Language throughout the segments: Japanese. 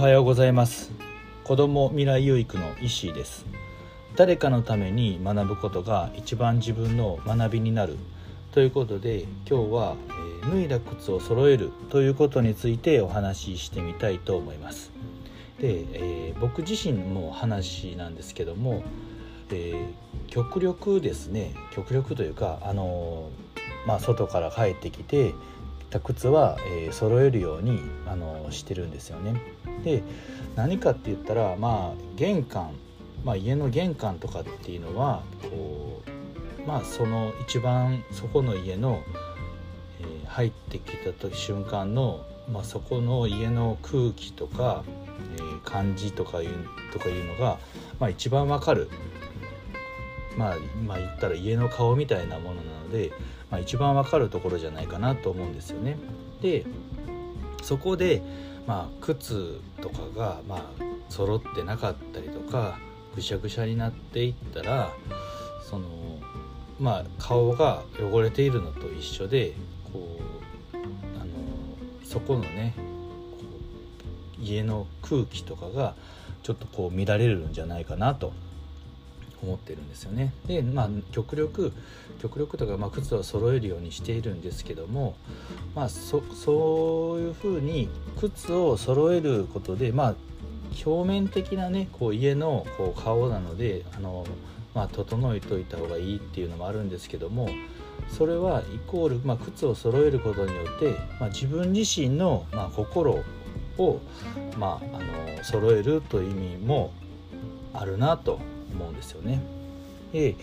おはようございます。子ども未来養育の石井です。誰かのために学ぶことが一番自分の学びになる。ということで今日は、えー、脱いだ靴を揃えるということについてお話ししてみたいと思います。で、えー、僕自身も話なんですけども、えー、極力ですね。極力というかあのまあ、外から帰ってきてた靴は、えー、揃えるようにあのしてるんですよね。で何かって言ったらまあ玄関、まあ、家の玄関とかっていうのはこうまあその一番そこの家の、えー、入ってきた時瞬間の、まあ、そこの家の空気とか、えー、感じとかいうとかいうのが、まあ、一番わかるまあ、まあ言ったら家の顔みたいなものなので、まあ、一番わかるところじゃないかなと思うんですよね。でそこで、まあ、靴とかが、まあ、揃ってなかったりとかぐしゃぐしゃになっていったらそのまあ顔が汚れているのと一緒でこうあのそこのね家の空気とかがちょっとこう乱れるんじゃないかなと思ってるんですよね。でまあ極力極力とか、まあ、靴は揃えるようにしているんですけども、まあ、そそういうふうに靴を揃えることでまあ表面的なねこう家のこう顔なのであの、まあ、整えといた方がいいっていうのもあるんですけどもそれはイコール、まあ、靴を揃えることによって、まあ、自分自身の、まあ、心を、まあ、あの揃えるという意味もあるなと思うんですよね。で、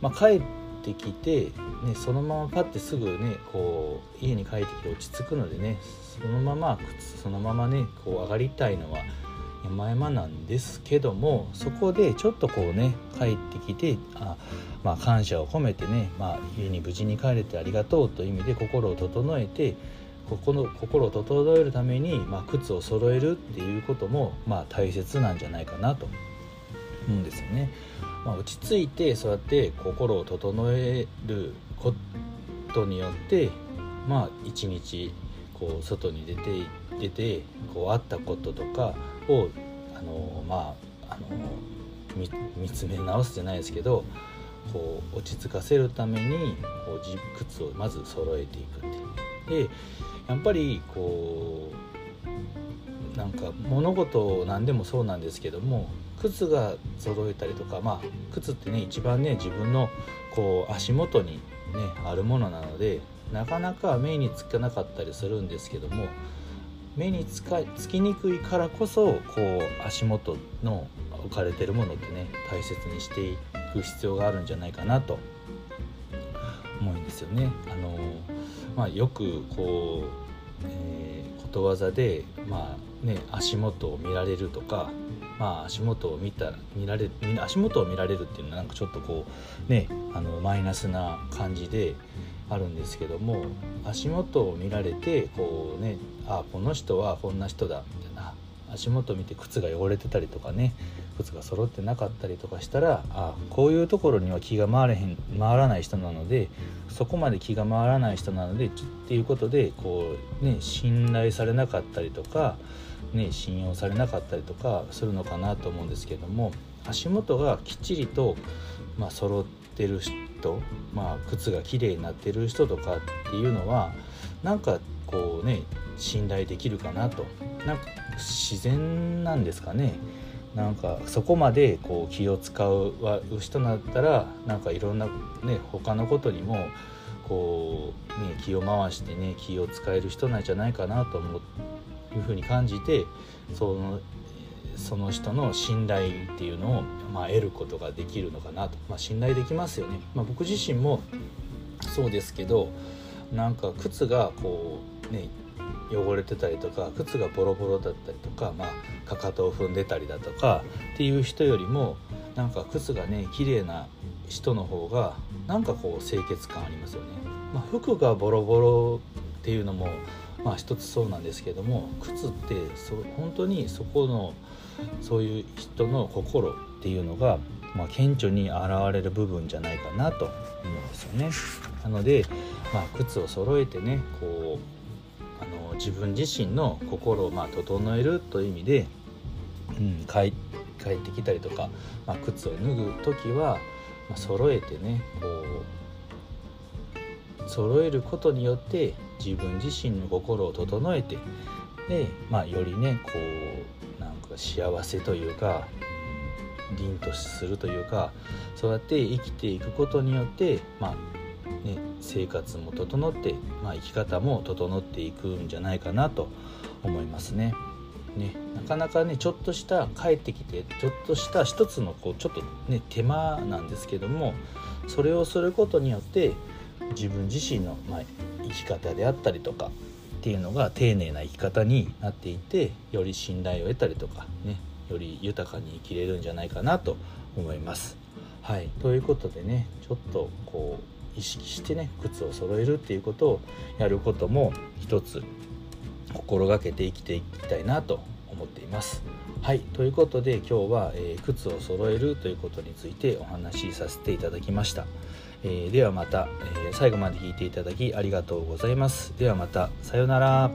まあ、帰ってきて、ね、そのままパッてすぐねこう家に帰ってきて落ち着くのでねそのまま靴そのままねこう上がりたいのは山々なんですけどもそこでちょっとこうね帰ってきてあ、まあ、感謝を込めてね、まあ、家に無事に帰れてありがとうという意味で心を整えてここの心を整えるために、まあ、靴を揃えるっていうことも、まあ、大切なんじゃないかなとんですよね。まあ、落ち着いてそうやって心を整えることによってまあ一日こう外に出て出てこうあったこととかをあのまああの見つめ直すじゃないですけどこう落ち着かせるためにこう靴をまず揃えていくっていう。でやっぱりこうなんか物事何でもそうなんですけども靴が揃えたりとかまあ靴ってね一番ね自分のこう足元にねあるものなのでなかなか目につかなかったりするんですけども目につかつきにくいからこそこう足元の置かれてるものってね大切にしていく必要があるんじゃないかなと思うんですよね。あのまあ、よくこう、えー、とわざで、まあね、足元を見られるとかまあ、足元を見た見られ足元を見られるっていうのはなんかちょっとこうねあのマイナスな感じであるんですけども足元を見られてこうねあこの人はこんな人だみたいな。足元見て靴が汚れてたりとかね靴が揃ってなかったりとかしたらあこういうところには気が回れへん回らない人なのでそこまで気が回らない人なのでっていうことでこうね信頼されなかったりとかね、信用されなかったりとかするのかなと思うんですけども足元がきっちりと、まあ、揃ってる人、まあ、靴がきれいになってる人とかっていうのはなんかこうね信頼できるかなと。なんか自然なんですかね。なんかそこまでこう気を使う人だったらなんかいろんなね他のことにもこうね気を回してね気を使える人なんじゃないかなと思ういうふうに感じてそのその人の信頼っていうのを、まあ、得ることができるのかなと、まあ、信頼できますよね、まあ、僕自身もそうですけどなんか靴がこうね汚れてたりとか靴がボロボロだったりとか、まあ、かかとを踏んでたりだとかっていう人よりもなんか靴がね綺麗な人の方がなんかこう清潔感ありますよね。まあ、服がボロボロっていうのもまあ一つそうなんですけども靴ってそ本当にそこのそういう人の心っていうのが、まあ、顕著に現れる部分じゃないかなと思うんですよね。なので、まあ、靴を揃えてねこうあの自分自身の心をまあ整えるという意味で、うん、帰ってきたりとか、まあ、靴を脱ぐ時は、まあ、揃えてねこう揃えることによって自分自身の心を整えてで、まあ、よりねこうなんか幸せというか凛とするというかそうやって生きていくことによってまあね、生活も整って、まあ、生き方も整っていくんじゃないかなと思いますね。ね、なかなかねちょっとした帰ってきてちょっとした一つのこうちょっとね手間なんですけどもそれをすることによって自分自身の、まあ、生き方であったりとかっていうのが丁寧な生き方になっていてより信頼を得たりとかねより豊かに生きれるんじゃないかなと思います。はい、ということでねちょっとこう意識してね靴を揃えるっていうことをやることも一つ心がけて生きていきたいなと思っています。はいということで今日は、えー、靴を揃えるということについてお話しさせていただきました。えー、ではまた、えー、最後まで聞いていただきありがとうございます。ではまたさようなら。